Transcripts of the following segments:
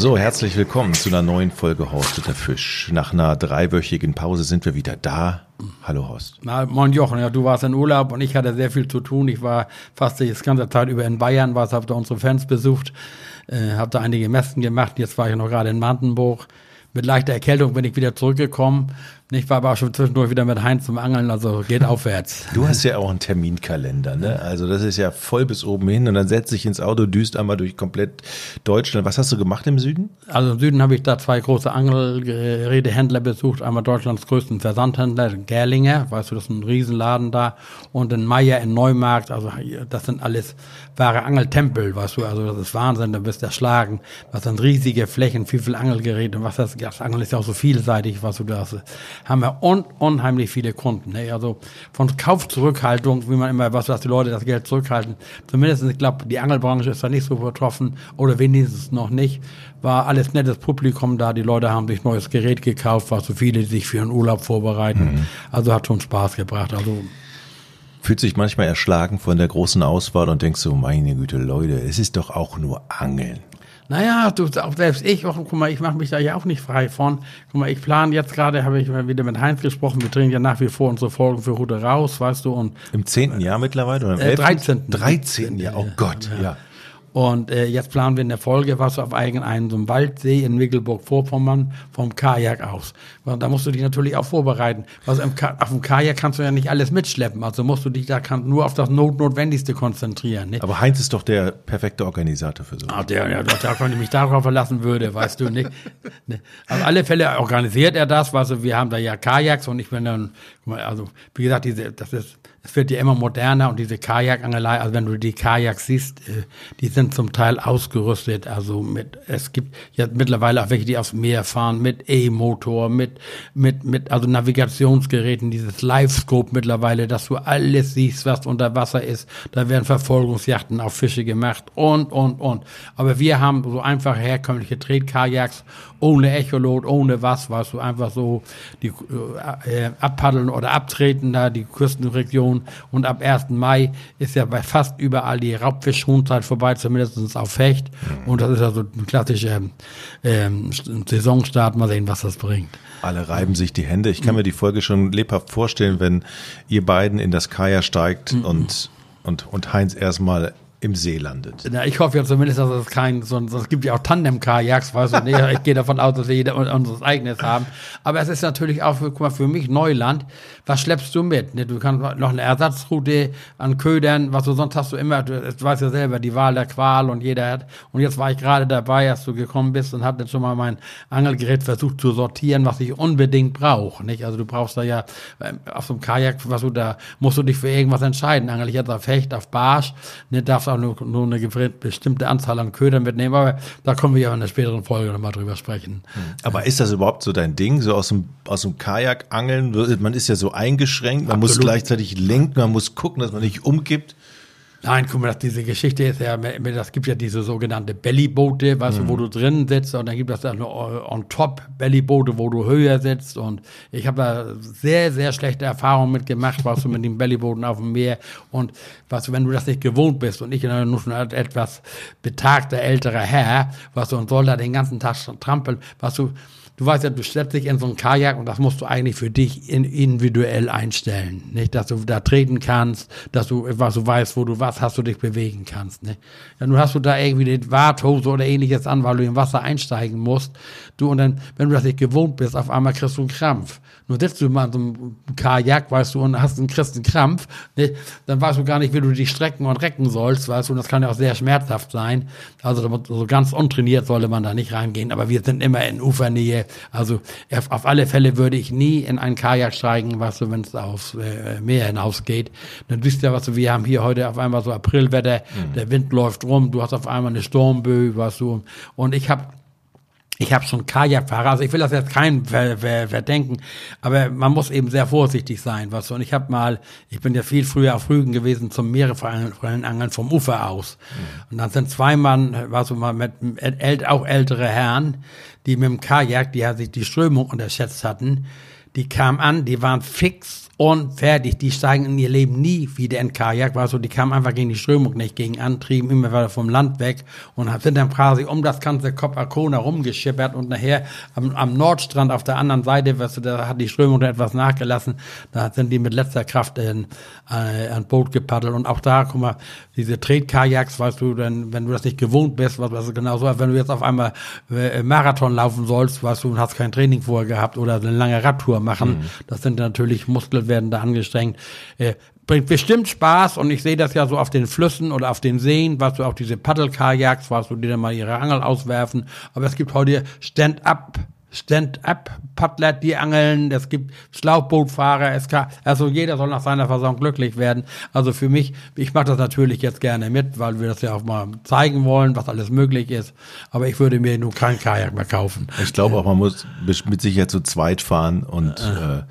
So, herzlich willkommen zu einer neuen Folge Horst der Fisch. Nach einer dreiwöchigen Pause sind wir wieder da. Hallo Horst. Na, moin Jochen, ja, du warst in Urlaub und ich hatte sehr viel zu tun. Ich war fast die ganze Zeit über in Bayern, was hab da unsere Fans besucht, äh, hab da einige Messen gemacht. Jetzt war ich noch gerade in Mantenburg. Mit leichter Erkältung bin ich wieder zurückgekommen. Ich war aber auch schon zwischendurch wieder mit Heinz zum Angeln, also geht aufwärts. Du hast ja auch einen Terminkalender, ne? Also das ist ja voll bis oben hin und dann setzt dich ins Auto, düst einmal durch komplett Deutschland. Was hast du gemacht im Süden? Also im Süden habe ich da zwei große Angelgerätehändler besucht. Einmal Deutschlands größten Versandhändler, Gerlinger, weißt du, das ist ein Riesenladen da. Und in Meier in Neumarkt, also das sind alles wahre Angeltempel, weißt du, also das ist Wahnsinn, da bist du erschlagen. Was sind riesige Flächen, viel, viel Angelgeräte, was das, das Angeln ist ja auch so vielseitig, was du da hast haben wir un unheimlich viele Kunden. Ne? Also von Kaufzurückhaltung, wie man immer was, was die Leute das Geld zurückhalten. Zumindest, ich glaube, die Angelbranche ist da nicht so betroffen oder wenigstens noch nicht. War alles nettes Publikum da. Die Leute haben sich neues Gerät gekauft, was so viele, die sich für einen Urlaub vorbereiten. Mhm. Also hat schon Spaß gebracht. Also Fühlt sich manchmal erschlagen von der großen Auswahl und denkst so, meine Güte, Leute, es ist doch auch nur Angeln. Naja, du, auch selbst ich, auch, guck mal, ich mache mich da ja auch nicht frei von. Guck mal, ich plane jetzt gerade, habe ich wieder mit Heinz gesprochen, wir drehen ja nach wie vor unsere Folgen für Hude raus, weißt du. Und, Im zehnten Jahr mittlerweile? Oder im äh, 13. 13. Jahr, oh Gott, ja. ja. Und äh, jetzt planen wir in der Folge was auf eigen einen so einem Waldsee in Mecklenburg-Vorpommern vom Kajak aus. Und da musst du dich natürlich auch vorbereiten. Also im auf dem Kajak kannst du ja nicht alles mitschleppen. Also musst du dich da kann, nur auf das Notnotwendigste konzentrieren. Ne? Aber Heinz ist doch der perfekte Organisator für so. Ah, der, ja, da, wenn ich mich darauf verlassen würde, weißt du nicht. Ne? Auf alle Fälle organisiert er das. Also wir haben da ja Kajaks und ich bin dann, also wie gesagt, diese, das ist es wird ja immer moderner und diese Kajakangelei, also wenn du die Kajaks siehst, äh, die sind zum Teil ausgerüstet, also mit, es gibt ja mittlerweile auch welche, die aufs Meer fahren, mit E-Motor, mit, mit, mit, also Navigationsgeräten, dieses Live-Scope mittlerweile, dass du alles siehst, was unter Wasser ist. Da werden Verfolgungsjachten auf Fische gemacht und, und, und. Aber wir haben so einfache herkömmliche Tretkajaks ohne Echolot, ohne was, weißt du, einfach so die äh, äh abpaddeln oder abtreten da, die Küstenregion. Und ab 1. Mai ist ja bei fast überall die Raubfischschonzeit vorbei, zumindest auf Hecht. Mhm. Und das ist also ein klassischer ähm, Saisonstart. Mal sehen, was das bringt. Alle reiben sich die Hände. Ich kann mir die Folge schon lebhaft vorstellen, wenn ihr beiden in das Kajak steigt mhm. und, und, und Heinz erstmal im See landet. Na, ich hoffe ja zumindest, dass es kein, so, es gibt ja auch Tandem-Kajaks, weißt du, nee, ich gehe davon aus, dass wir jeder unseres eigenes haben. Aber es ist natürlich auch für, guck mal, für mich Neuland. Was schleppst du mit? Ne? Du kannst noch eine Ersatzroute an Ködern, was du sonst hast du immer, du, weißt ja selber, die Wahl der Qual und jeder hat. Und jetzt war ich gerade dabei, als du gekommen bist und hatte schon mal mein Angelgerät versucht zu sortieren, was ich unbedingt brauche. Nicht? Also du brauchst da ja ähm, auf so einem Kajak, was du da, musst du dich für irgendwas entscheiden. Angel ich jetzt auf Hecht, auf Barsch, ne, darfst auch nur, nur eine bestimmte Anzahl an Ködern mitnehmen, aber da kommen wir ja in der späteren Folge nochmal drüber sprechen. Aber ist das überhaupt so dein Ding, so aus dem, aus dem Kajak angeln? Man ist ja so eingeschränkt, man Absolut. muss gleichzeitig lenken, man muss gucken, dass man nicht umkippt. Nein, guck mal, diese Geschichte ist ja, das gibt ja diese sogenannte Bellyboote, weißt mhm. du, wo mhm. du drin sitzt und dann gibt es dann on top Bellyboote, wo du höher sitzt und ich habe da sehr, sehr schlechte Erfahrungen mitgemacht, was du mit den Bellybooten auf dem Meer und was wenn du das nicht gewohnt bist und ich nur schon etwas betagter älterer Herr, was du und soll da den ganzen Tag trampeln, was du du weißt ja, du stellst dich in so ein Kajak und das musst du eigentlich für dich in, individuell einstellen. Nicht, dass du da treten kannst, dass du, was du weißt, wo du was hast, du dich bewegen kannst. Nicht? Ja, nun hast du da irgendwie eine Warthose oder ähnliches an, weil du im Wasser einsteigen musst. Du, und dann, wenn du das nicht gewohnt bist, auf einmal kriegst du einen Krampf. Nur sitzt du mal in so einem Kajak, weißt du, und hast einen, kriegst einen Krampf, ne? dann weißt du gar nicht, wie du dich strecken und recken sollst, weißt du, und das kann ja auch sehr schmerzhaft sein. Also so ganz untrainiert sollte man da nicht reingehen, aber wir sind immer in Ufernähe. Also auf alle Fälle würde ich nie in ein Kajak steigen, weißt du, wenn es aufs äh, Meer hinausgeht. Dann wisst ihr, was du, wir haben hier heute auf einmal so Aprilwetter, mhm. der Wind läuft rum, du hast auf einmal eine Sturmböe, weißt du, und ich habe ich habe schon Kajakfahrer, also ich will das jetzt keinem ver, ver, verdenken, aber man muss eben sehr vorsichtig sein, was und ich habe mal, ich bin ja viel früher auf Rügen gewesen zum Meeresforellenangeln vom Ufer aus. Mhm. und dann sind zwei Mann, war so mal mit auch ältere Herren, die mit dem Kajak, die sich die Strömung unterschätzt hatten, die kamen an, die waren fix und fertig. Die steigen in ihr Leben nie wieder in Kajak, war so, die kamen einfach gegen die Strömung, nicht gegen Antrieben, immer weiter vom Land weg und sind dann quasi um das ganze Kop Arkona rumgeschippert und nachher am, am, Nordstrand auf der anderen Seite, weißt du, da hat die Strömung dann etwas nachgelassen, da sind die mit letzter Kraft in, äh, ein Boot gepaddelt und auch da, guck mal, diese Tretkajaks, weißt du, denn, wenn du das nicht gewohnt bist, was, was genau so, wenn du jetzt auf einmal äh, Marathon laufen sollst, weißt du, und hast kein Training vorher gehabt oder eine lange Radtour machen, mhm. das sind natürlich Muskeln werden da angestrengt. Äh, bringt bestimmt Spaß und ich sehe das ja so auf den Flüssen oder auf den Seen, was so auch diese Paddelkajaks, was so die dann mal ihre Angel auswerfen. Aber es gibt heute Stand-up Stand-up-Paddler, die angeln, es gibt Schlauchbootfahrer, es kann, also jeder soll nach seiner Versorgung glücklich werden. Also für mich, ich mache das natürlich jetzt gerne mit, weil wir das ja auch mal zeigen wollen, was alles möglich ist. Aber ich würde mir nur kein Kajak mehr kaufen. Ich glaube auch, man muss mit Sicherheit zu zweit fahren und äh,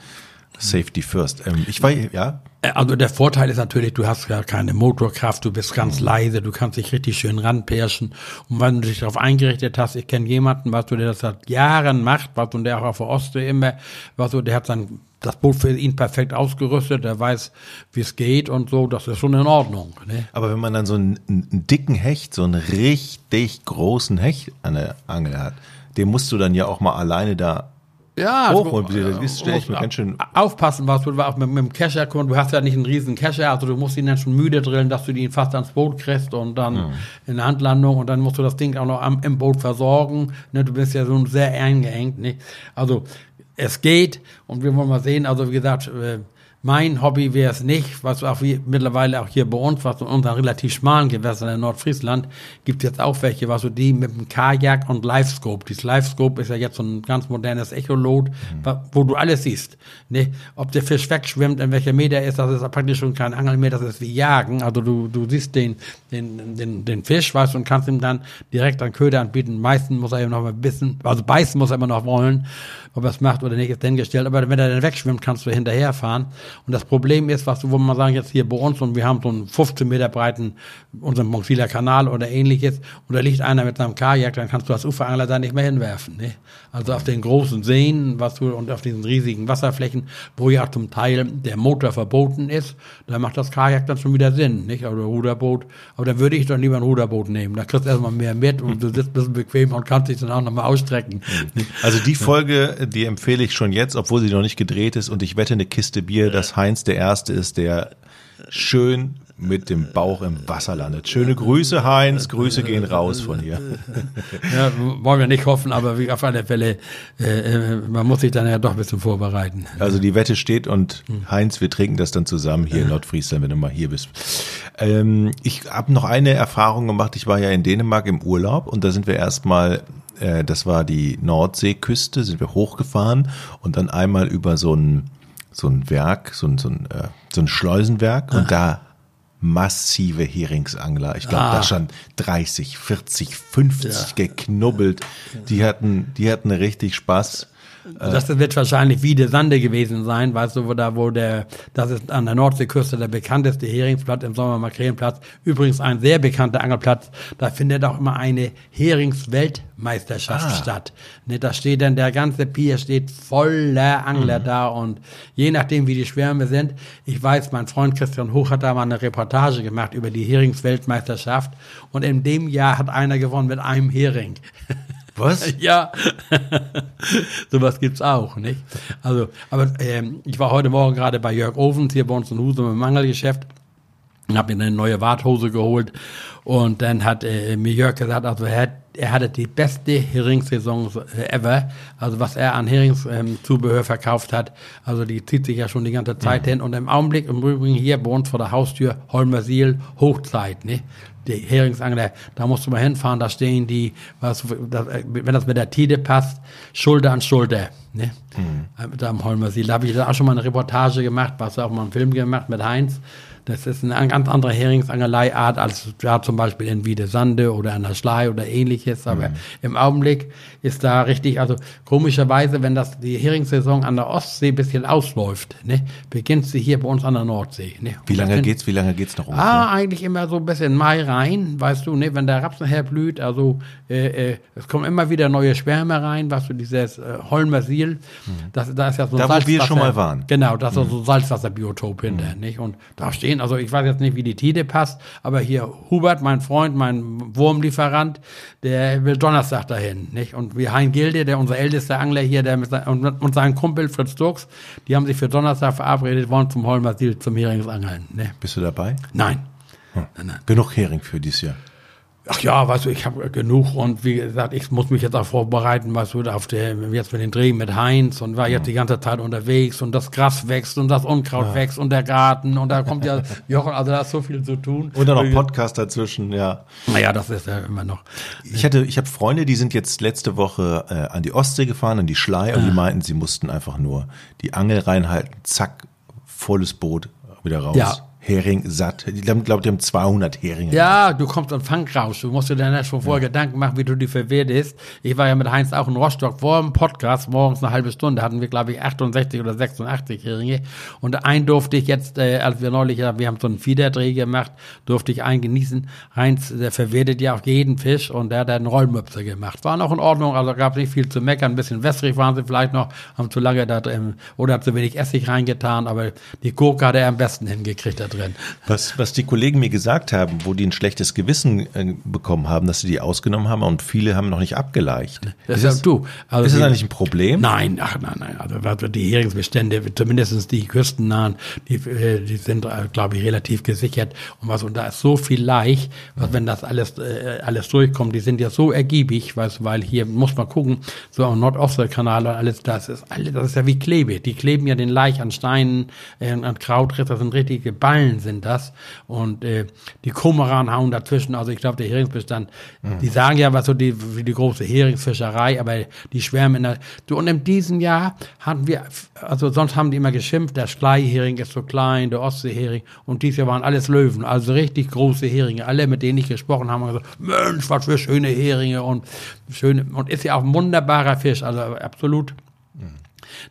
Safety first. Ähm, ich war, ja. Äh, also der Vorteil ist natürlich, du hast ja keine Motorkraft, du bist ganz leise, du kannst dich richtig schön ranpirschen. Und wenn du dich darauf eingerichtet hast, ich kenne jemanden, was du, der das seit Jahren macht, was und der auch auf der Ostsee immer, was du, der hat sein das Boot für ihn perfekt ausgerüstet, der weiß, wie es geht und so, das ist schon in Ordnung. Ne? Aber wenn man dann so einen, einen dicken Hecht, so einen richtig großen Hecht an der Angel hat, den musst du dann ja auch mal alleine da ja, hochholen. Das ist, stelle ich mir ganz schön. Aufpassen, was du auch mit, mit dem Kescher Du hast ja nicht einen riesen Kescher, also du musst ihn dann schon müde drillen, dass du ihn fast ans Boot kriegst und dann mhm. in der Handlandung und dann musst du das Ding auch noch am, im Boot versorgen. Ne, du bist ja so sehr eingeengt. Ne? Also es geht und wir wollen mal sehen, also wie gesagt, äh, mein Hobby wäre es nicht, was auch wie mittlerweile auch hier bei uns, was in unseren relativ schmalen Gewässern in Nordfriesland, gibt jetzt auch welche, was so die mit dem Kajak und Livescope. Dieses Livescope ist ja jetzt so ein ganz modernes Echolot, mhm. wo du alles siehst. Ne? Ob der Fisch wegschwimmt, in welcher Meter ist, das ist praktisch schon kein Angel mehr, das ist wie Jagen. Also du, du siehst den, den, den, den Fisch, weißt und kannst ihm dann direkt an Köder anbieten. Meistens muss er eben noch ein bisschen, also beißen muss er immer noch wollen ob er es macht oder nicht, ist dann gestellt. Aber wenn er dann wegschwimmt, kannst du hinterherfahren. Und das Problem ist, was, wo man sagen, jetzt hier bei uns und wir haben so einen 15 Meter breiten, unseren Montfiler Kanal oder ähnliches, und da liegt einer mit seinem Kajak, dann kannst du als Uferangler da nicht mehr hinwerfen. Ne? Also auf den großen Seen, was du, und auf diesen riesigen Wasserflächen, wo ja zum Teil der Motor verboten ist, da macht das Kajak dann schon wieder Sinn, nicht? Oder Ruderboot. Aber da würde ich doch lieber ein Ruderboot nehmen. Da kriegst du erstmal mehr mit und du sitzt ein bisschen bequem und kannst dich dann auch nochmal ausstrecken. Also die Folge, die empfehle ich schon jetzt, obwohl sie noch nicht gedreht ist. Und ich wette eine Kiste Bier, dass Heinz der Erste ist, der schön mit dem Bauch im Wasser landet. Schöne Grüße, Heinz. Grüße gehen raus von hier. Ja, wollen wir nicht hoffen, aber auf alle Fälle, äh, äh, man muss sich dann ja doch ein bisschen vorbereiten. Also die Wette steht und Heinz, wir trinken das dann zusammen hier in Nordfriesland, wenn du mal hier bist. Ähm, ich habe noch eine Erfahrung gemacht. Ich war ja in Dänemark im Urlaub und da sind wir erstmal äh, das war die Nordseeküste, sind wir hochgefahren und dann einmal über so ein, so ein Werk, so ein, so ein, äh, so ein Schleusenwerk und da massive Heringsangler. Ich glaube, ah. da stand 30, 40, 50 ja. geknubbelt. Die hatten, die hatten richtig Spaß. Das wird wahrscheinlich wie der Sande gewesen sein, weißt du, wo da, wo der, das ist an der Nordseeküste der bekannteste Heringsplatz im Sommer Makrelenplatz. Übrigens ein sehr bekannter Angelplatz. Da findet auch immer eine Heringsweltmeisterschaft ah. statt. Ne, da steht dann der ganze Pier steht voller Angler mhm. da und je nachdem, wie die Schwärme sind. Ich weiß, mein Freund Christian Hoch hat da mal eine Reportage gemacht über die Heringsweltmeisterschaft und in dem Jahr hat einer gewonnen mit einem Hering. Was? ja. Sowas gibt's auch, nicht? Also, aber ähm, ich war heute Morgen gerade bei Jörg Ovens hier bei uns in Husum im Mangelgeschäft und habe mir eine neue Warthose geholt und dann hat äh, mir Jörg gesagt, also er, hat, er hatte die beste Heringssaison ever, also was er an Heringszubehör ähm, verkauft hat, also die zieht sich ja schon die ganze Zeit mhm. hin und im Augenblick im Übrigen hier bei uns vor der Haustür Holmersiel Hochzeit, ne? Die Heringsangler, da musst du mal hinfahren, da stehen die, was, das, wenn das mit der Tide passt, Schulter an Schulter. Ne? Mhm. Da am Holmersiel. Da habe ich da auch schon mal eine Reportage gemacht, was auch mal einen Film gemacht mit Heinz. Das ist eine ganz andere Heringsangeleiart als ja, zum Beispiel in Wiedesande oder an der Schlei oder ähnliches. Aber mhm. im Augenblick ist da richtig, also komischerweise, wenn das die Heringssaison an der Ostsee ein bisschen ausläuft, ne, beginnt sie hier bei uns an der Nordsee. Ne? Wie lange sind, geht's? Wie lange geht's noch? Ungefähr? Ah, eigentlich immer so bis in Mai rein, weißt du, ne, wenn der Rapsenherr blüht. Also äh, äh, es kommen immer wieder neue Schwärme rein, was du dieses äh, Holmersil, mhm. das, da ist ja so da, wo wir schon mal waren. Genau, das ist mhm. so Salzwasserbiotop hinter, mhm. nicht? Und da stehen, also ich weiß jetzt nicht, wie die Tide passt, aber hier Hubert, mein Freund, mein Wurmlieferant, der will Donnerstag dahin, nicht? Und wie Hein Gilde, der unser ältester Angler hier, der mit, und, und sein Kumpel Fritz Dux, die haben sich für Donnerstag verabredet, wollen zum Holmersil zum Heringsangeln. Ne? Bist du dabei? Nein. Hm. nein, nein. Genug Hering für dieses Jahr. Ach ja, weißt du, ich habe genug und wie gesagt, ich muss mich jetzt auch vorbereiten, weißt du, auf der, jetzt mit den Dreh mit Heinz und war jetzt die ganze Zeit unterwegs und das Gras wächst und das Unkraut ja. wächst und der Garten und da kommt ja Jochen, also da ist so viel zu tun. Und dann noch Podcast dazwischen, ja. Naja, das ist ja immer noch. Ich hatte, ich habe Freunde, die sind jetzt letzte Woche äh, an die Ostsee gefahren, an die Schlei und die meinten, sie mussten einfach nur die Angel reinhalten, zack, volles Boot wieder raus. Ja. Hering satt. Ich glaube, die haben 200 Heringe. Ja, du kommst am Fang raus. Du musst dir dann schon vorher ja. Gedanken machen, wie du die verwertest. Ich war ja mit Heinz auch in Rostock vor dem Podcast, morgens eine halbe Stunde, hatten wir, glaube ich, 68 oder 86 Heringe. Und einen durfte ich jetzt, äh, als wir neulich, wir haben so einen Fiederdreh gemacht, durfte ich einen genießen. Heinz, der verwertet ja auch jeden Fisch und der hat einen Rollmöpse gemacht. War noch in Ordnung, also gab es nicht viel zu meckern. Ein bisschen wässrig waren sie vielleicht noch, haben zu lange da drin, oder zu wenig Essig reingetan, aber die Gurke hat er am besten hingekriegt da drin drin. Was, was die Kollegen mir gesagt haben, wo die ein schlechtes Gewissen äh, bekommen haben, dass sie die ausgenommen haben und viele haben noch nicht abgeleicht. Das ist, das, du. Also ist das eigentlich ein Problem? Nein, ach nein, nein. Also die Heringsbestände, zumindest die küstennahen, die, äh, die sind, äh, glaube ich, relativ gesichert. Und was und da ist so viel Laich, was, wenn das alles äh, alles durchkommt, die sind ja so ergiebig, weißt, weil hier muss man gucken, so am Nordostseekanal und alles, das ist alles, das ist ja wie Klebe. Die kleben ja den Laich an Steinen, äh, an Krautriss, das sind richtige Ballen Quallen sind das. Und äh, die Komoran hauen dazwischen. Also ich glaube, der Heringsbestand, mhm. die sagen ja was so die, wie die große Heringsfischerei, aber die schwärmen in der. Und in diesem Jahr hatten wir, also sonst haben die immer geschimpft, der Schleihering ist so klein, der Ostseehering. Und dieses Jahr waren alles Löwen, also richtig große Heringe. Alle, mit denen ich gesprochen habe, haben gesagt, Mensch, was für schöne Heringe und schöne, und ist ja auch ein wunderbarer Fisch, also absolut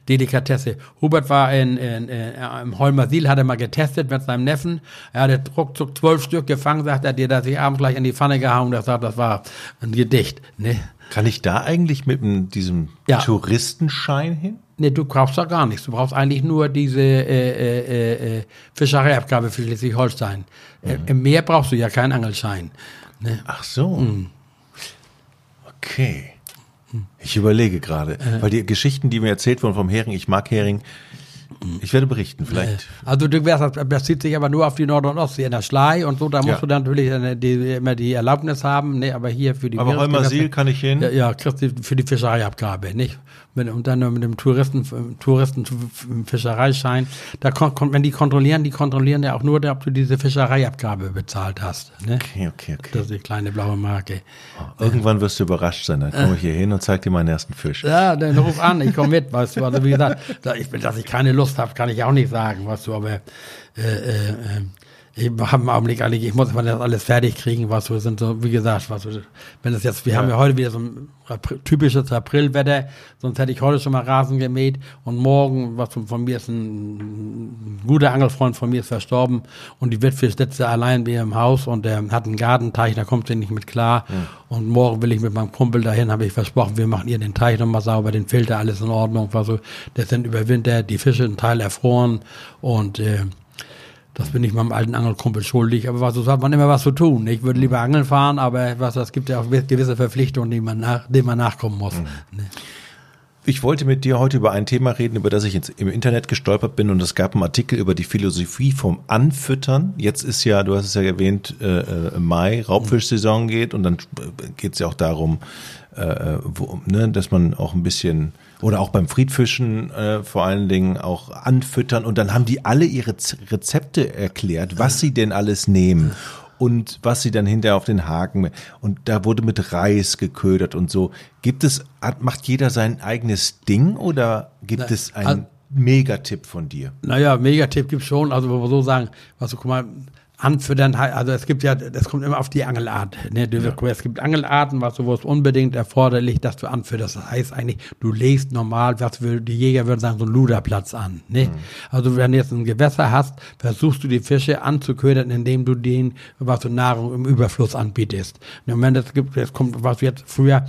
Delikatesse. Hubert war in, in, in, im Holmersil, hat er mal getestet mit seinem Neffen. Er hatte ruckzuck zwölf Stück gefangen, sagt er dir, dass ich abends gleich in die Pfanne gehauen. Das, das war ein Gedicht. Ne? Kann ich da eigentlich mit diesem ja. Touristenschein hin? Nee, du brauchst da gar nichts. Du brauchst eigentlich nur diese äh, äh, äh, Fischereiabgabe für Schleswig-Holstein. Mhm. Im Meer brauchst du ja keinen Angelschein. Ne? Ach so. Mhm. Okay. Ich überlege gerade, äh. weil die Geschichten, die mir erzählt wurden vom Hering, ich mag Hering, ich werde berichten, vielleicht. Also du wärst, das zieht sich aber nur auf die Nord- und Ostsee, in der Schlei und so, da musst ja. du dann natürlich die, immer die Erlaubnis haben, ne, aber hier für die Aber Holmersil kann ich hin? Ja, ja, kriegst du für die Fischereiabgabe, nicht? Mit, und dann mit dem Touristen, Touristen Fischereischein, da kommt, wenn die kontrollieren, die kontrollieren ja auch nur, ob du diese Fischereiabgabe bezahlt hast. Ne? Okay, okay, okay. Das ist die kleine blaue Marke. Oh, irgendwann wirst du überrascht sein, dann komme ich hier hin und zeig dir meinen ersten Fisch. Ja, dann ruf an, ich komme mit, weißt du, also wie gesagt, dass ich keine Lust habe, kann ich auch nicht sagen, weißt du, aber äh, äh, äh ich habe im Augenblick eigentlich, ich muss das alles fertig kriegen, was so sind, so, wie gesagt, was so, wenn das jetzt, wir ja. haben ja heute wieder so ein typisches Aprilwetter, sonst hätte ich heute schon mal Rasen gemäht und morgen, was von mir ist ein, ein guter Angelfreund von mir ist verstorben und die Witwe sitzt allein bei im Haus und der hat einen Gartenteich, da kommt sie nicht mit klar ja. und morgen will ich mit meinem Kumpel dahin, habe ich versprochen, wir machen ihr den Teich nochmal sauber, den Filter, alles in Ordnung, war so, das sind über Winter die Fische ein Teil erfroren und äh, das bin ich meinem alten Angelkumpel schuldig. Aber was, so hat man immer was zu tun. Ich würde lieber angeln fahren, aber was, es gibt ja auch gewisse Verpflichtungen, die man nach, denen man nachkommen muss. Mhm. Ne? Ich wollte mit dir heute über ein Thema reden, über das ich jetzt im Internet gestolpert bin und es gab einen Artikel über die Philosophie vom Anfüttern. Jetzt ist ja, du hast es ja erwähnt, äh, äh Mai, Raubfischsaison geht und dann geht es ja auch darum, äh, äh, wo, ne, dass man auch ein bisschen oder auch beim Friedfischen äh, vor allen Dingen auch anfüttern und dann haben die alle ihre Rezepte erklärt, was sie denn alles nehmen und was sie dann hinterher auf den Haken und da wurde mit Reis geködert und so. Gibt es macht jeder sein eigenes Ding oder gibt Na, es ein Megatipp von dir? Naja, Megatipp gibt es schon. Also, wo wir so sagen, was du, guck mal, anfüttern, also es gibt ja, das kommt immer auf die Angelart. Ne? Du, ja. Es gibt Angelarten, was du, wo es unbedingt erforderlich, dass du anfütterst. Das heißt eigentlich, du legst normal, was will, die Jäger würden sagen, so einen Luderplatz an. Ne? Mhm. Also wenn du jetzt ein Gewässer hast, versuchst du die Fische anzuködern, indem du denen, was du Nahrung im Überfluss anbietest. Und wenn das gibt, es kommt, was jetzt früher,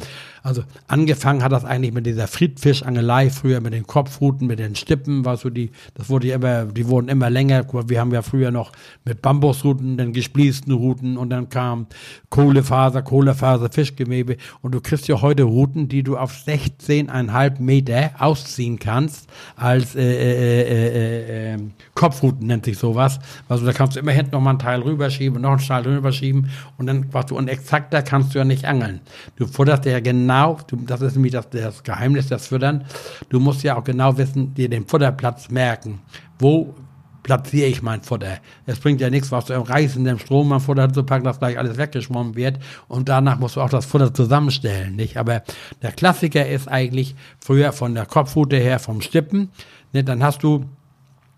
also angefangen hat das eigentlich mit dieser Friedfischangelei, früher mit den Kopfruten, mit den Stippen, was so die, das wurde immer, die wurden immer länger. Wir haben ja früher noch mit Bambusruten, den gespließten Routen und dann kam Kohlefaser, Kohlefaser, Fischgewebe und du kriegst ja heute Routen, die du auf 16,5 Meter ausziehen kannst als äh, äh, äh, äh, Kopfruten nennt sich sowas. Also da kannst du immer hinten noch mal einen Teil rüberschieben, noch einen Teil rüberschieben und dann was du und exakter kannst du ja nicht angeln. Du futterst ja genau genau, du, das ist nämlich das, das Geheimnis des Füttern, du musst ja auch genau wissen, dir den Futterplatz merken. Wo platziere ich mein Futter. Es bringt ja nichts, was du im reißenden Strom am Futter zu packen, dass gleich alles weggeschwommen wird. Und danach musst du auch das Futter zusammenstellen, nicht? Aber der Klassiker ist eigentlich früher von der Kopfrute her vom Stippen. Nicht? Dann hast du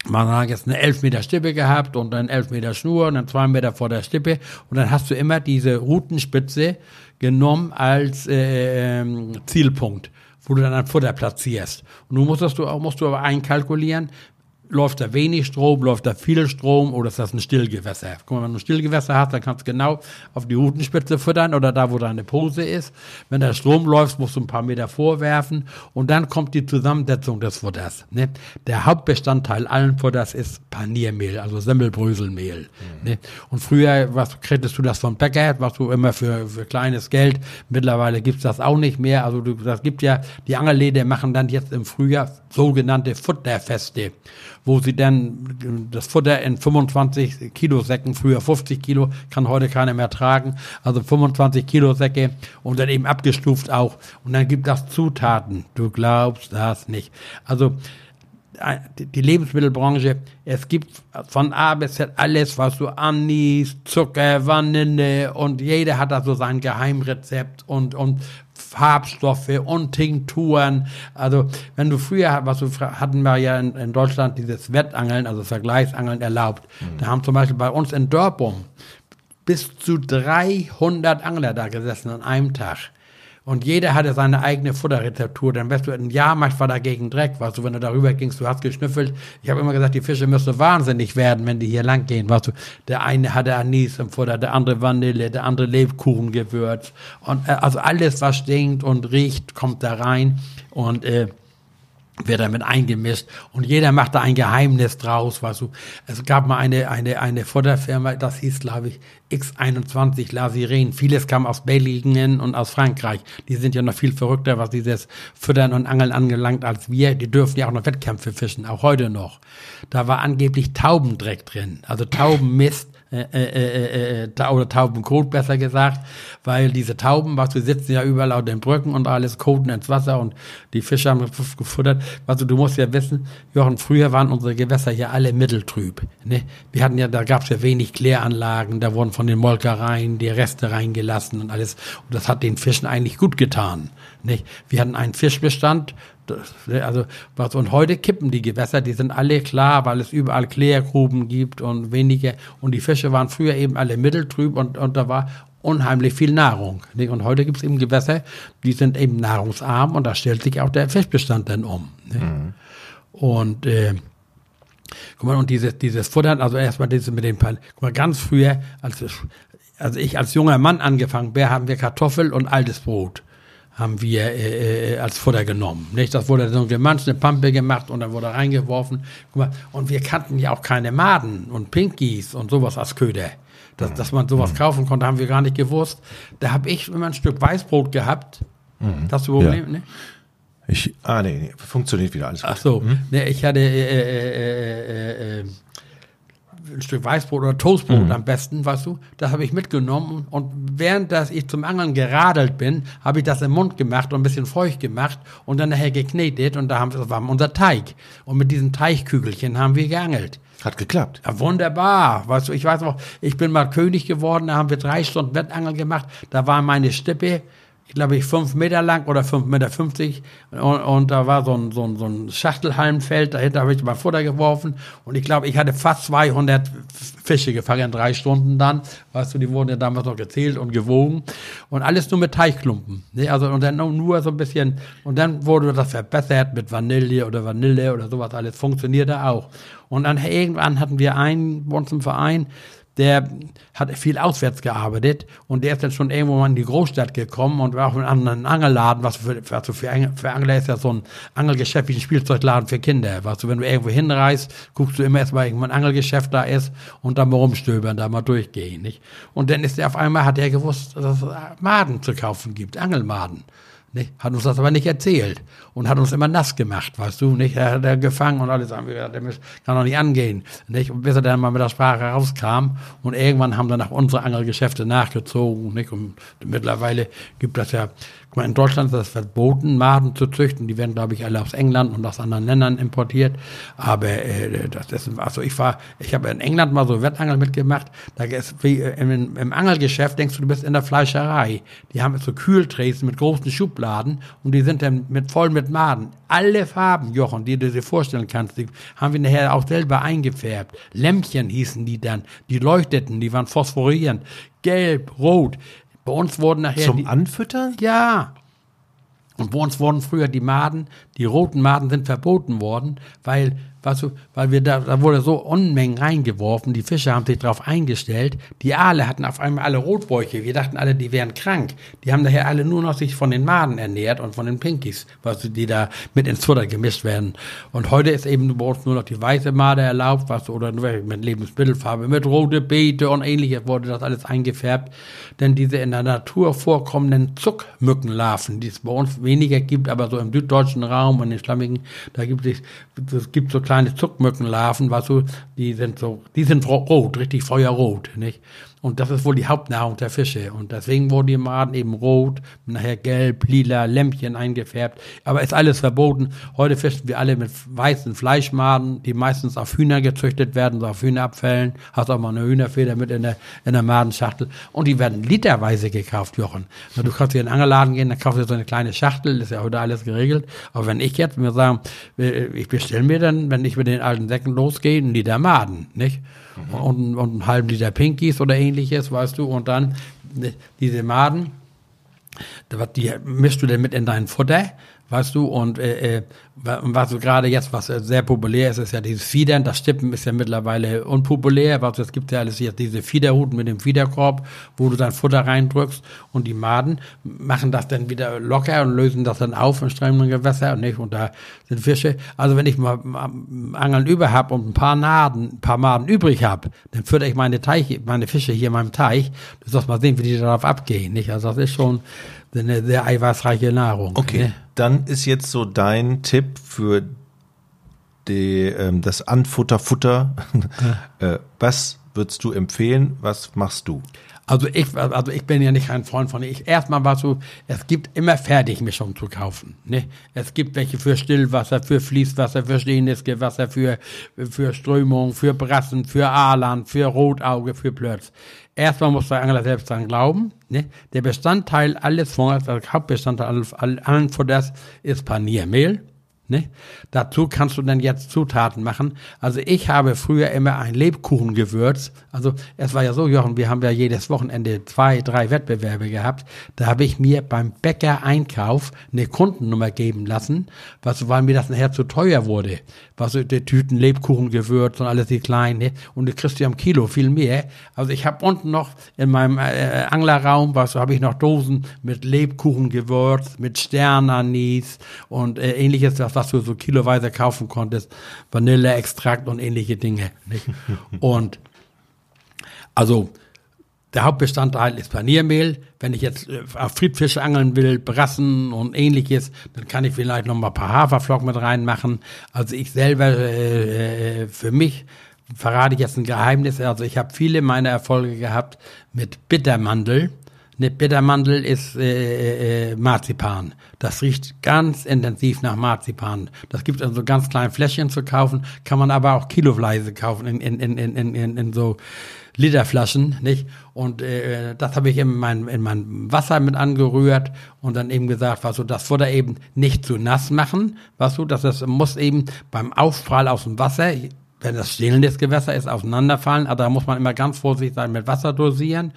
man hat jetzt eine 11 Meter Stippe gehabt und dann 11 Meter Schnur und dann zwei Meter vor der Stippe und dann hast du immer diese Routenspitze genommen als äh, ähm, Zielpunkt, wo du dann ein Futter platzierst. Und nun musst du, musst du aber einkalkulieren, läuft da wenig Strom, läuft da viel Strom oder ist das ein Stillgewässer? Guck mal, wenn du ein Stillgewässer hast, dann kannst du genau auf die Rutenspitze füttern oder da, wo deine Pose ist. Wenn der Strom läuft, musst du ein paar Meter vorwerfen und dann kommt die Zusammensetzung des Futters. Ne? Der Hauptbestandteil allen Futters ist Paniermehl, also Semmelbröselmehl. Mhm. Ne? Und früher was kriegtest du das vom Bäcker, was du immer für, für kleines Geld. Mittlerweile gibt's das auch nicht mehr. Also du, das gibt ja, die Angelläden machen dann jetzt im Frühjahr sogenannte Futterfeste wo sie dann das Futter in 25 Kilo Säcken, früher 50 Kilo, kann heute keiner mehr tragen, also 25 Kilo Säcke und dann eben abgestuft auch. Und dann gibt das Zutaten. Du glaubst das nicht. Also die Lebensmittelbranche, es gibt von A bis Z alles, was du Anis, Zucker, Vanille und jeder hat da so sein Geheimrezept und, und Farbstoffe und Tinkturen. Also wenn du früher, was du hatten wir ja in, in Deutschland dieses Wettangeln, also Vergleichsangeln erlaubt. Mhm. Da haben zum Beispiel bei uns in Dörpum bis zu 300 Angler da gesessen an einem Tag. Und jeder hatte seine eigene Futterrezeptur. Dann wärst du ein Jahrmarkt war dagegen Dreck, weißt du, wenn du darüber gingst, du hast geschnüffelt. Ich habe immer gesagt, die Fische müssen wahnsinnig werden, wenn die hier lang gehen, weißt du. Der eine hatte Anis im Futter, der andere Vanille, der andere Lebkuchengewürz. Und äh, also alles, was stinkt und riecht, kommt da rein. Und äh, wird damit eingemischt und jeder macht da ein Geheimnis draus, weißt du. Es gab mal eine, eine, eine Futterfirma, das hieß, glaube ich, X21 La Sirene. Vieles kam aus Belgien und aus Frankreich. Die sind ja noch viel verrückter, was dieses Füttern und Angeln angelangt, als wir. Die dürfen ja auch noch Wettkämpfe fischen, auch heute noch. Da war angeblich Taubendreck drin, also Taubenmist äh, äh, äh, äh, oder Taubenkot besser gesagt, weil diese Tauben, was wir sitzen ja überall auf den Brücken und alles koten ins Wasser und die Fische haben gefuttert. Also du musst ja wissen, Jochen, früher waren unsere Gewässer ja alle mitteltrüb. Ne? Wir hatten ja, da gab es ja wenig Kläranlagen, da wurden von den Molkereien die Reste reingelassen und alles. Und das hat den Fischen eigentlich gut getan. Nicht? Wir hatten einen Fischbestand, Ne, also was und heute kippen die Gewässer, die sind alle klar, weil es überall Klärgruben gibt und wenige und die Fische waren früher eben alle mitteltrüb und, und da war unheimlich viel Nahrung. Ne? Und heute gibt es eben Gewässer, die sind eben nahrungsarm und da stellt sich auch der Fischbestand dann um. Ne? Mhm. Und äh, guck mal, und dieses, dieses Futtern, also erstmal dieses mit den Pan guck mal, ganz früher, als, also ich als junger Mann angefangen bin, haben wir Kartoffel und altes Brot haben wir äh, äh, als Futter genommen. Nicht? Das wurde so gemanscht, eine Pampe gemacht und dann wurde reingeworfen. Und wir kannten ja auch keine Maden und Pinkies und sowas als Köder. Dass, mhm. dass man sowas mhm. kaufen konnte, haben wir gar nicht gewusst. Da habe ich immer ein Stück Weißbrot gehabt. Mhm. Das du ja. ne? Ich, ah, nee, nee, funktioniert wieder alles. Gut. Ach so, mhm. ne, ich hatte äh, äh, äh, äh ein Stück Weißbrot oder Toastbrot mhm. am besten, weißt du, das habe ich mitgenommen und während dass ich zum Angeln geradelt bin, habe ich das im Mund gemacht und ein bisschen feucht gemacht und dann nachher geknetet und da haben wir, das war unser Teig und mit diesen Teichkügelchen haben wir geangelt. Hat geklappt. Ja, wunderbar. Weißt du, ich weiß noch, ich bin mal König geworden, da haben wir drei Stunden Wettangeln gemacht, da war meine Stippe ich glaube ich, fünf Meter lang oder fünf Meter fünfzig. Und, und da war so ein, so ein, so ein Schachtelhalmfeld, dahinter habe ich mal Futter geworfen. Und ich glaube, ich hatte fast 200 Fische gefangen in drei Stunden dann, weißt du, die wurden ja damals noch gezählt und gewogen. Und alles nur mit Teichklumpen, ne? also und dann nur so ein bisschen. Und dann wurde das verbessert mit Vanille oder Vanille oder sowas alles, funktionierte auch. Und dann irgendwann hatten wir einen bei uns im Verein, der hat viel auswärts gearbeitet und der ist dann schon irgendwo mal in die Großstadt gekommen und war auch in einem anderen Angelladen, was für, was für, für Angler ist ja so ein Angelgeschäft wie ein Spielzeugladen für Kinder. Weißt du, wenn du irgendwo hinreist, guckst du immer erstmal, irgendwo ein Angelgeschäft da ist und dann mal rumstöbern, da mal durchgehen, nicht? Und dann ist er auf einmal, hat er gewusst, dass es Maden zu kaufen gibt, Angelmaden. Nicht? Hat uns das aber nicht erzählt und hat uns immer nass gemacht, weißt du, nicht? Er hat er gefangen und alles, haben wir kann doch nicht angehen, nicht? Und bis er dann mal mit der Sprache rauskam und irgendwann haben dann auch unsere Angelgeschäfte nachgezogen, nicht? Und mittlerweile gibt das ja In Deutschland ist das verboten, Maden zu züchten. Die werden, glaube ich, alle aus England und aus anderen Ländern importiert. Aber äh, das ist, also ich war, ich habe in England mal so Wettangel mitgemacht. Da ist wie äh, im, im Angelgeschäft denkst du, du bist in der Fleischerei. Die haben so Kühltrays mit großen Schubladen und die sind dann mit voll mit Maden. Alle Farben, Jochen, die du dir vorstellen kannst, die haben wir nachher auch selber eingefärbt. Lämpchen hießen die dann, die leuchteten, die waren phosphorierend. Gelb, rot. Bei uns wurden nachher. Zum die, Anfüttern? Ja. Und bei uns wurden früher die Maden, die roten Maden sind verboten worden, weil Weißt weil wir da, da wurde so Unmengen reingeworfen, die Fische haben sich darauf eingestellt, die Aale hatten auf einmal alle Rotbäuche, wir dachten alle, die wären krank. Die haben daher alle nur noch sich von den Maden ernährt und von den Pinkies, weißt die da mit ins Futter gemischt werden. Und heute ist eben bei uns nur noch die weiße Made erlaubt, weißt oder mit Lebensmittelfarbe, mit rote Beete und ähnliches wurde das alles eingefärbt. Denn diese in der Natur vorkommenden Zuckmückenlarven, die es bei uns weniger gibt, aber so im süddeutschen Raum und in den Schlammigen, da gibt es, es gibt so kleine Zuckmückenlarven, weißt du, die sind so, die sind rot, richtig feuerrot, nicht? Und das ist wohl die Hauptnahrung der Fische. Und deswegen wurden die Maden eben rot, nachher gelb, lila, Lämpchen eingefärbt. Aber ist alles verboten. Heute fischen wir alle mit weißen Fleischmaden, die meistens auf Hühner gezüchtet werden, so auf Hühnerabfällen. Hast auch mal eine Hühnerfeder mit in der, in der Madenschachtel. Und die werden literweise gekauft, Jochen. Du kannst hier in den Angelladen gehen, dann kaufst du so eine kleine Schachtel, ist ja heute alles geregelt. Aber wenn ich jetzt mir sagen, äh, ich bestelle mir dann, wenn ich mit den alten Säcken losgehe, einen Liter Maden, nicht? Mhm. und, und einen halben Liter Pinkies oder ähnliches, weißt du, und dann diese Maden, die mischst du dann mit in dein Futter weißt du, und äh, äh, was gerade jetzt, was sehr populär ist, ist ja dieses Fiedern. Das Stippen ist ja mittlerweile unpopulär, weil es gibt ja alles jetzt diese Fiederhuten mit dem Fiederkorb, wo du dein Futter reindrückst und die Maden machen das dann wieder locker und lösen das dann auf in strömenden Gewässer und nicht, und da sind Fische. Also wenn ich mal Angeln über habe und ein paar Naden, ein paar Maden übrig habe, dann fütter ich meine Teiche, meine Fische hier in meinem Teich. Du sollst mal sehen, wie die darauf abgehen, nicht? Also das ist schon eine sehr eiweißreiche Nahrung. Okay. Ne? dann ist jetzt so dein Tipp für die, ähm, das Anfutter-Futter. Ja. äh, was würdest du empfehlen? Was machst du? Also ich, also ich bin ja nicht ein Freund von. Ich erstmal war so, es gibt immer Fertigmischungen zu kaufen. Ne? Es gibt welche für Stillwasser, für Fließwasser, für stehendes Gewasser, für für Strömung, für Brassen, für Aaland, für Rotauge, für Plötz. Erstmal muss der Angler selbst dran glauben. Ne? Der Bestandteil alles Futters, der Hauptbestandteil allen Futters ist Paniermehl. Ne? Dazu kannst du dann jetzt Zutaten machen. Also ich habe früher immer ein Lebkuchengewürz. Also es war ja so, Jochen, wir haben ja jedes Wochenende zwei, drei Wettbewerbe gehabt. Da habe ich mir beim Bäcker-Einkauf eine Kundennummer geben lassen, was, weil mir das nachher zu teuer wurde. Was die Tüten Lebkuchengewürz und alles die kleinen. Ne? Und du kriegst ja am Kilo viel mehr. Also ich habe unten noch in meinem äh, Anglerraum, was habe ich noch Dosen mit Lebkuchengewürz, mit Sternanis und äh, ähnliches, was was du so kiloweise kaufen konntest, Vanilleextrakt und ähnliche Dinge. Nicht? Und also der Hauptbestandteil ist Paniermehl. Wenn ich jetzt äh, auf Friedfische angeln will, Brassen und ähnliches, dann kann ich vielleicht noch mal ein paar Haferflocken mit reinmachen. Also ich selber, äh, äh für mich verrate ich jetzt ein Geheimnis. Also ich habe viele meiner Erfolge gehabt mit Bittermandel Eine Bittermandel ist äh, äh, Marzipan. Das riecht ganz intensiv nach Marzipan. Das gibt es in so ganz kleinen Fläschchen zu kaufen, kann man aber auch kiloweise kaufen in, in, in, in, in, in so Literflaschen, nicht? Und äh, das habe ich in mein, in mein Wasser mit angerührt und dann eben gesagt, was du, das Futter eben nicht zu nass machen, was du, das ist, muss eben beim Aufprall aus dem Wasser, wenn das stehendes Gewässer ist, auseinanderfallen. Aber da muss man immer ganz vorsichtig sein mit Wasser dosieren.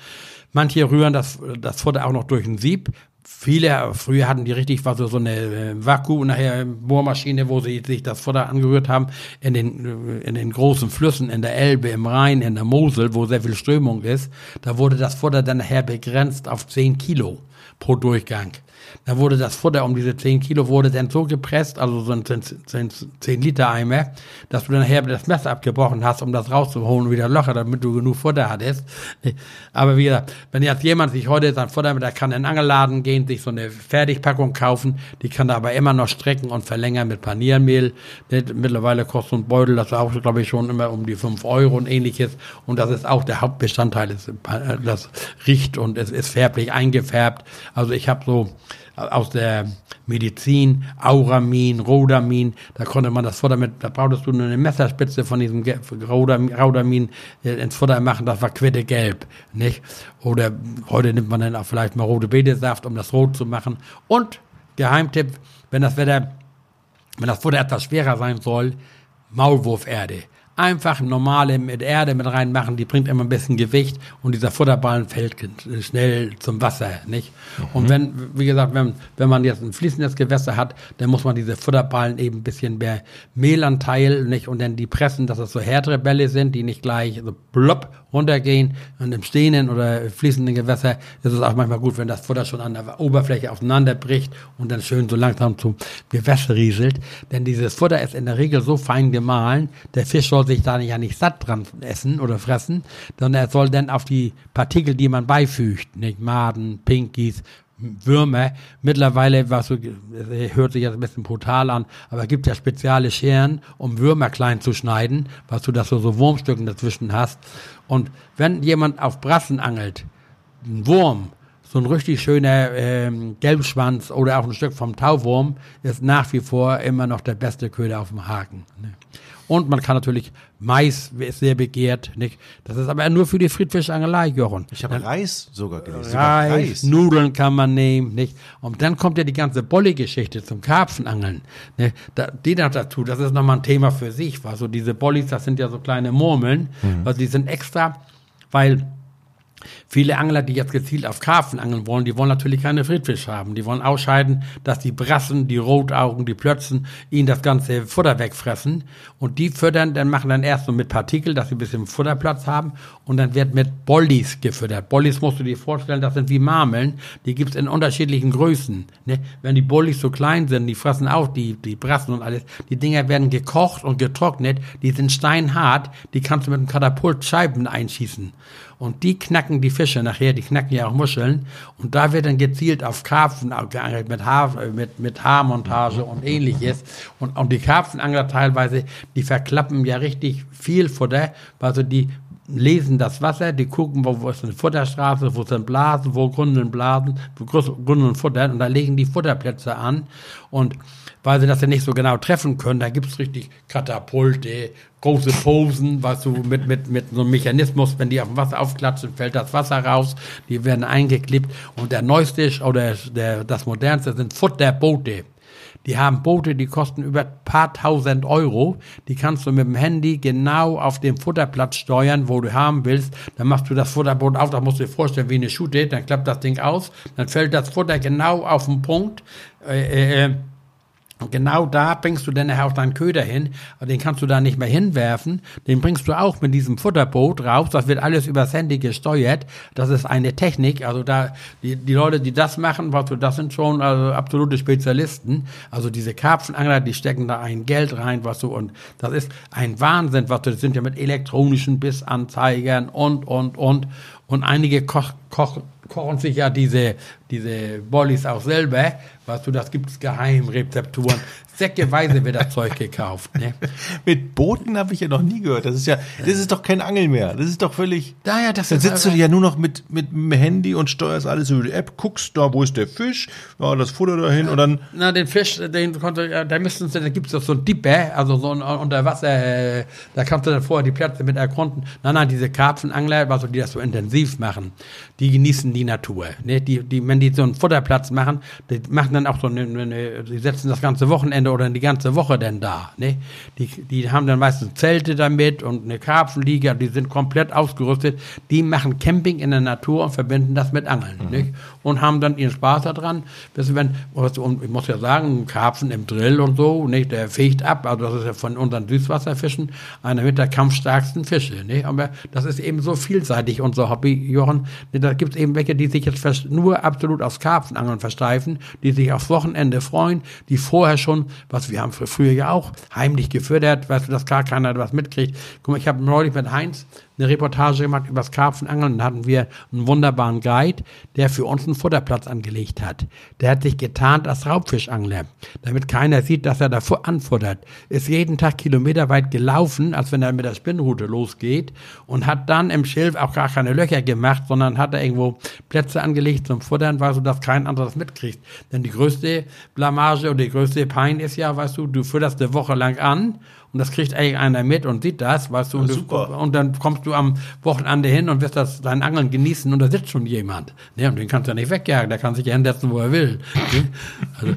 Manche rühren das, das Futter auch noch durch ein Sieb. Viele, früher hatten die richtig was so, so eine äh, Vakuum, nachher Bohrmaschine, wo sie sich das Futter angerührt haben, in den, äh, in den großen Flüssen, in der Elbe, im Rhein, in der Mosel, wo sehr viel Strömung ist. Da wurde das Futter dann nachher begrenzt auf 10 Kilo pro Durchgang. Da wurde das Futter um diese 10 Kilo wurde dann so gepresst, also so ein 10, 10 Liter Eimer, dass du dann nachher das Messer abgebrochen hast, um das rauszuholen und wieder Locher, damit du genug Futter hattest. Aber wie gesagt, wenn jetzt jemand sich heute sein Futter mit, der kann in den Angelladen gehen, sich so eine Fertigpackung kaufen, die kann er aber immer noch strecken und verlängern mit Paniermehl. Mittlerweile kostet so ein Beutel, das auch, glaube ich, schon immer um die 5 Euro und ähnliches. Und das ist auch der Hauptbestandteil, das riecht und es ist färblich eingefärbt. Also ich habe so aus der Medizin, Auramin, Rodamin, da konnte man das Futter mit, da brauchtest du nur eine Messerspitze von diesem Rodamin äh, ins Futter machen, das war quittegelb, nicht? Oder heute nimmt man dann auch vielleicht mal rote Betesaft, um das rot zu machen. Und, Geheimtipp, wenn das Wetter, wenn das Futter etwas schwerer sein soll, Maulwurferde einfach normale mit Erde mit reinmachen, die bringt immer ein bisschen Gewicht und dieser Futterballen fällt schnell zum Wasser, nicht? Mhm. Und wenn, wie gesagt, wenn, wenn man jetzt ein fließendes Gewässer hat, dann muss man diese Futterballen eben ein bisschen mehr Mehlanteil, nicht? Und dann die pressen, dass es so härtere Bälle sind, die nicht gleich so plopp runtergehen. Und im stehenden oder fließenden Gewässer ist es auch manchmal gut, wenn das Futter schon an der Oberfläche auseinanderbricht und dann schön so langsam zum Gewässer rieselt. Denn dieses Futter ist in der Regel so fein gemahlen, der Fisch soll sich da ja nicht satt dran essen oder fressen, sondern er soll dann auf die Partikel, die man beifügt, nicht Maden, Pinkies, Würmer. Mittlerweile, was so, hört sich jetzt ein bisschen brutal an, aber es gibt ja spezielle Scheren, um Würmer klein zu schneiden, was du, dass du so Wurmstücken dazwischen hast. Und wenn jemand auf Brassen angelt, ein Wurm, so ein richtig schöner ähm, Gelbschwanz oder auch ein Stück vom Tauwurm ist nach wie vor immer noch der beste Köder auf dem Haken. Ne? Und man kann natürlich Mais ist sehr begehrt, nicht? Das ist aber nur für die Friedfischangelei, Jochen. Ich habe Reis sogar gelesen. Reis, Reis, Nudeln kann man nehmen, nicht? Und dann kommt ja die ganze Bolli-Geschichte zum Karpfenangeln. Ne? Da, die noch dazu, das ist nochmal ein Thema für sich. Also diese Bollis, das sind ja so kleine Murmeln, mhm. also die sind extra, weil Viele Angler, die jetzt gezielt auf Karpfen angeln wollen, die wollen natürlich keine Friedfisch haben. Die wollen ausscheiden, dass die Brassen, die Rotaugen, die Plötzen ihnen das ganze Futter wegfressen. Und die füttern, dann machen dann erst so mit Partikel, dass sie ein bisschen Futterplatz haben. Und dann wird mit Bollis gefüttert. Bollis musst du dir vorstellen, das sind wie Marmeln. Die gibt's in unterschiedlichen Größen. Ne? Wenn die Bollis so klein sind, die fressen auch die, die Brassen und alles. Die Dinger werden gekocht und getrocknet. Die sind steinhart. Die kannst du mit einem Katapult Scheiben einschießen. Und die knacken die Fische nachher, die knacken ja auch Muscheln. Und da wird dann gezielt auf Karpfen geangelt mit, Haar, mit, mit Haarmontage und ähnliches. Und, und die Karpfenangler teilweise, die verklappen ja richtig viel Futter. Also die lesen das Wasser, die gucken, wo, wo ist eine Futterstraße, wo sind Blasen, wo gründen Blasen, wo gründen Futter. Und da legen die Futterplätze an. Und weil sie das ja nicht so genau treffen können. Da gibt's richtig Katapulte, große Posen, was du mit, mit, mit so einem Mechanismus, wenn die auf dem Wasser aufklatschen, fällt das Wasser raus, die werden eingeklebt. Und der neueste oder der, das modernste sind Futterboote. Die haben Boote, die kosten über paar tausend Euro. Die kannst du mit dem Handy genau auf dem Futterplatz steuern, wo du haben willst. Dann machst du das Futterboot auf, da musst du dir vorstellen, wie eine Shoote, dann klappt das Ding aus, dann fällt das Futter genau auf den Punkt. Äh, äh, und genau da bringst du dann auch deinen Köder hin, den kannst du da nicht mehr hinwerfen. Den bringst du auch mit diesem Futterboot raus. Das wird alles übers Handy gesteuert. Das ist eine Technik. Also da, die, die Leute, die das machen, was du, das sind schon also absolute Spezialisten. Also diese Karpfenangler, die stecken da ein Geld rein, was du, und das ist ein Wahnsinn, was du, das sind ja mit elektronischen Bissanzeigern und, und, und. Und einige koch, koch, kochen sich ja diese, diese Bollies auch selber. Weißt du, das gibt's Geheimrezepturen. Säckeweise wird das Zeug gekauft. Ne? Mit Booten habe ich ja noch nie gehört. Das ist ja, das ist doch kein Angel mehr. Das ist doch völlig. Daher, das Dann sitzt du ja nur noch mit, mit dem Handy und steuerst alles über die App, guckst da, wo ist der Fisch, ja, das Futter dahin und dann. Na, den Fisch, den konnte, ja, da müssten sie, da gibt es doch so ein Dipper, also so ein Unterwasser, äh, da kannst du dann vorher die Plätze mit erkunden. Nein, nein, diese Karpfenangler, also die das so intensiv machen, die genießen die Natur. Ne? Die, die, wenn die so einen Futterplatz machen, die machen dann auch so eine, eine die setzen das ganze Wochenende oder die ganze Woche denn da. Ne? Die, die haben dann meistens Zelte damit und eine Karpfenliga, die sind komplett ausgerüstet. Die machen Camping in der Natur und verbinden das mit Angeln. Nicht? Und haben dann ihren Spaß daran. Wenn, und ich muss ja sagen, ein Karpfen im Drill und so, nicht? der fegt ab. Also das ist ja von unseren Süßwasserfischen einer mit der kampfstärksten Fische. Nicht? Aber das ist eben so vielseitig, unser Hobby, Jochen. Da gibt es eben welche, die sich jetzt nur absolut aufs Karpfenangeln versteifen, die sich aufs Wochenende freuen, die vorher schon, was wir haben fr- früher ja auch heimlich gefördert, du, dass gar keiner was mitkriegt. Guck mal, ich habe neulich mit Heinz eine Reportage gemacht über das Karpfenangeln. Da hatten wir einen wunderbaren Guide, der für uns einen Futterplatz angelegt hat. Der hat sich getarnt als Raubfischangler, damit keiner sieht, dass er da fu- anfuttert. Ist jeden Tag kilometerweit gelaufen, als wenn er mit der Spinnrute losgeht und hat dann im Schilf auch gar keine Löcher gemacht, sondern hat er irgendwo Plätze angelegt zum Futtern, weil so dass kein anderes mitkriegt. Denn die größte Blamage und die größte Pein ist ja, weißt du, du futterst eine Woche lang an und das kriegt eigentlich einer mit und sieht das, weißt du, und, du, super. und dann kommst du am Wochenende hin und wirst das dein Angeln genießen und da sitzt schon jemand. Ne, und den kannst du ja nicht wegjagen, der kann sich ja hinsetzen, wo er will. Ne?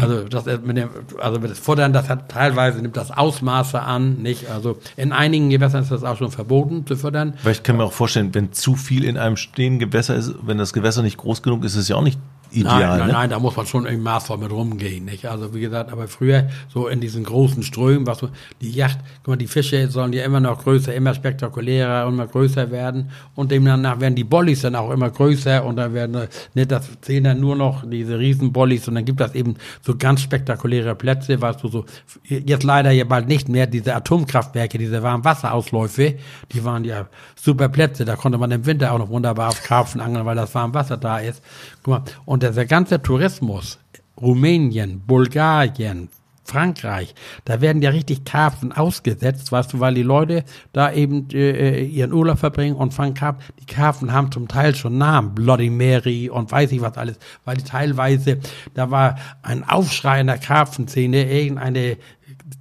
Also, also das mit dem, also mit das Futtern, das hat teilweise nimmt das Ausmaße an, nicht? Also in einigen Gewässern ist das auch schon verboten zu futtern. Weil ich kann mir auch vorstellen, wenn zu viel in einem stehenden Gewässer ist, wenn das Gewässer nicht groß genug ist, ist es ja auch nicht ideal. Nein, nein, ne? nein, da muss man schon irgendwie maßvoll mit rumgehen, nicht? Also wie gesagt, aber früher so in diesen großen Strömen, was die Yacht, guck mal, die Fische sollen ja immer noch größer, immer spektakulärer immer größer werden und demnach werden die Bollies dann auch immer größer und dann werden, nicht das zählen dann nur noch diese riesen Bollies und dann gibt das eben so ganz spektakuläre Plätze, weißt du, so, jetzt leider ja bald nicht mehr, diese Atomkraftwerke, diese Warmwasserausläufe, die waren ja super Plätze, da konnte man im Winter auch noch wunderbar auf Karpfen angeln, weil das Warmwasser da ist. Guck mal, und dieser ganze Tourismus, Rumänien, Bulgarien, Frankreich, da werden ja richtig Karpfen ausgesetzt, weißt du, weil die Leute da eben äh, ihren Urlaub verbringen und fangen Karpfen. Die Karpfen haben zum Teil schon Namen, Bloody Mary und weiß ich was alles, weil die teilweise, da war ein Aufschrei in der Karpfenszene, irgendeine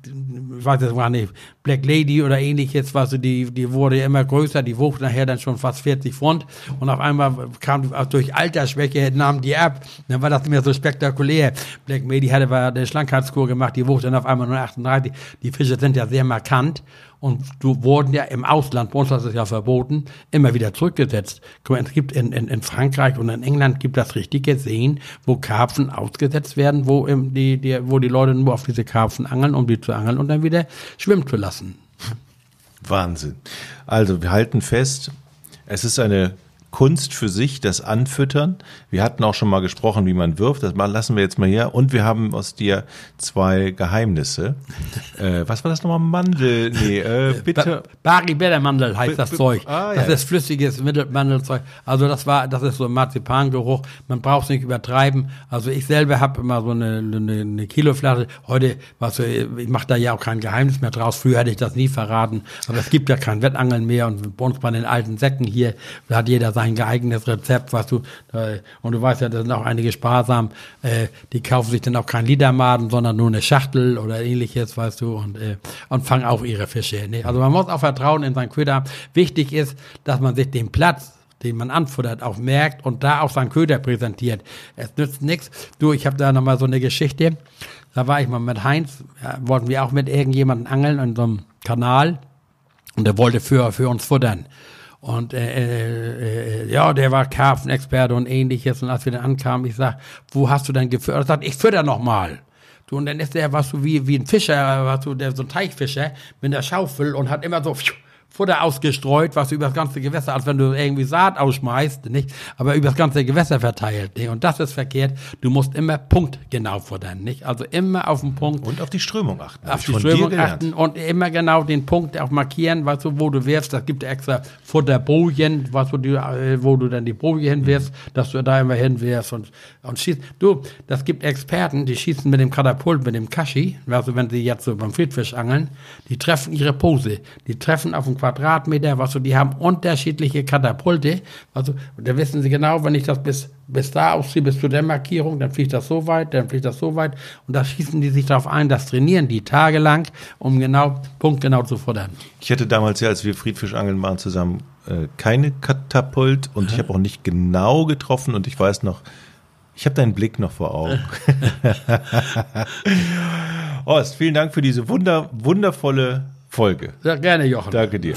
weiß war nicht, Black Lady oder ähnliches, was die, die wurde immer größer, die wog nachher dann schon fast 40 Pfund und auf einmal kam durch Altersschwäche, nahmen die ab, dann war das nicht mehr so spektakulär. Black Lady hatte eine Schlankheitskur gemacht, die wog dann auf einmal nur 38. Die Fische sind ja sehr markant und du wurden ja im Ausland, bei uns ist es ja verboten, immer wieder zurückgesetzt. Guck mal, es gibt in, in, in Frankreich und in England gibt das richtige Seen, wo Karpfen ausgesetzt werden, wo die, die, wo die Leute nur auf diese Karpfen angeln, um die zu angeln und dann wieder schwimmen zu lassen. Wahnsinn. Also, wir halten fest, es ist eine Kunst für sich, das Anfüttern. Wir hatten auch schon mal gesprochen, wie man wirft. Das mal- lassen wir jetzt mal hier. Und wir haben aus dir zwei Geheimnisse. äh, was war das nochmal? Mandel? Nee, äh, bitte. Ba Bari Bittermandel heißt das Zeug. ah, das ja. ist flüssiges Mittelmandelzeug. Also das war, das ist so ein Marzipangeruch. Man braucht es nicht übertreiben. Also ich selber habe immer so eine, eine, eine Kiloflasche. Heute, was so, ich mache da ja auch kein Geheimnis mehr draus. Früher hätte ich das nie verraten. Aber es gibt ja kein Wettangeln mehr. Und bei uns bei den alten Säcken hier, da hat jeder sein geeignetes Rezept, was du, äh, und du weißt ja, da sind auch einige sparsam, äh, die kaufen sich dann auch kein Liedermaden, sondern nur eine Schachtel oder ähnliches, weißt du, und, äh, und fangen auch ihre Fische. Ne? Also man muss auch Vertrauen in seinen Köder. Wichtig ist, dass man sich den Platz den man anfuttert, auch merkt und da auch seinen Köder präsentiert. Es nützt nichts. Du, ich habe da nochmal so eine Geschichte. Da war ich mal mit Heinz, ja, wollten wir auch mit irgendjemandem angeln in so einem Kanal und der wollte für, für uns futtern. Und äh, äh, ja, der war Karpfenexperte und ähnliches. Und als wir dann ankamen, ich sag, wo hast du denn gefüttert? Er sagt, ich fütter noch mal. Du, und dann ist der, was du wie, wie ein Fischer, was du, der so ein Teichfischer mit der Schaufel und hat immer so pfiuh, Futter ausgestreut, was über das ganze Gewässer, als wenn du irgendwie Saat ausschmeißt, nicht? Aber über das ganze Gewässer verteilt, nicht? Und das ist verkehrt. Du musst immer punktgenau futtern, nicht? Also immer auf den Punkt. Und auf die Strömung achten. Auf die Strömung achten und immer genau den Punkt auch markieren, weißt du, wo du wirfst. Das gibt extra Futterbojen, was du, äh, wo du dann die Boje hinwirfst, mhm. dass du da immer hinwirfst und, und schießt. Du, das gibt Experten, die schießen mit dem Katapult, mit dem Kashi, also wenn sie jetzt so beim Friedfisch angeln, die treffen ihre Pose. Die treffen auf dem Quadratmeter, was so, die haben unterschiedliche Katapulte, also, und da wissen sie genau, wenn ich das bis, bis da ausziehe, bis zu der Markierung, dann fliegt das so weit, dann fliegt das so weit, und da schießen die sich darauf ein, das trainieren die tagelang, um genau, punktgenau zu futtern. Ich hatte damals ja, als wir Friedfischangeln waren zusammen, äh, keine Katapult und ja. ich habe auch nicht genau getroffen und ich weiß noch, ich habe deinen Blick noch vor Augen. Horst, vielen Dank für diese wunder, wundervolle Folge. Sehr gerne, Jochen. Danke dir.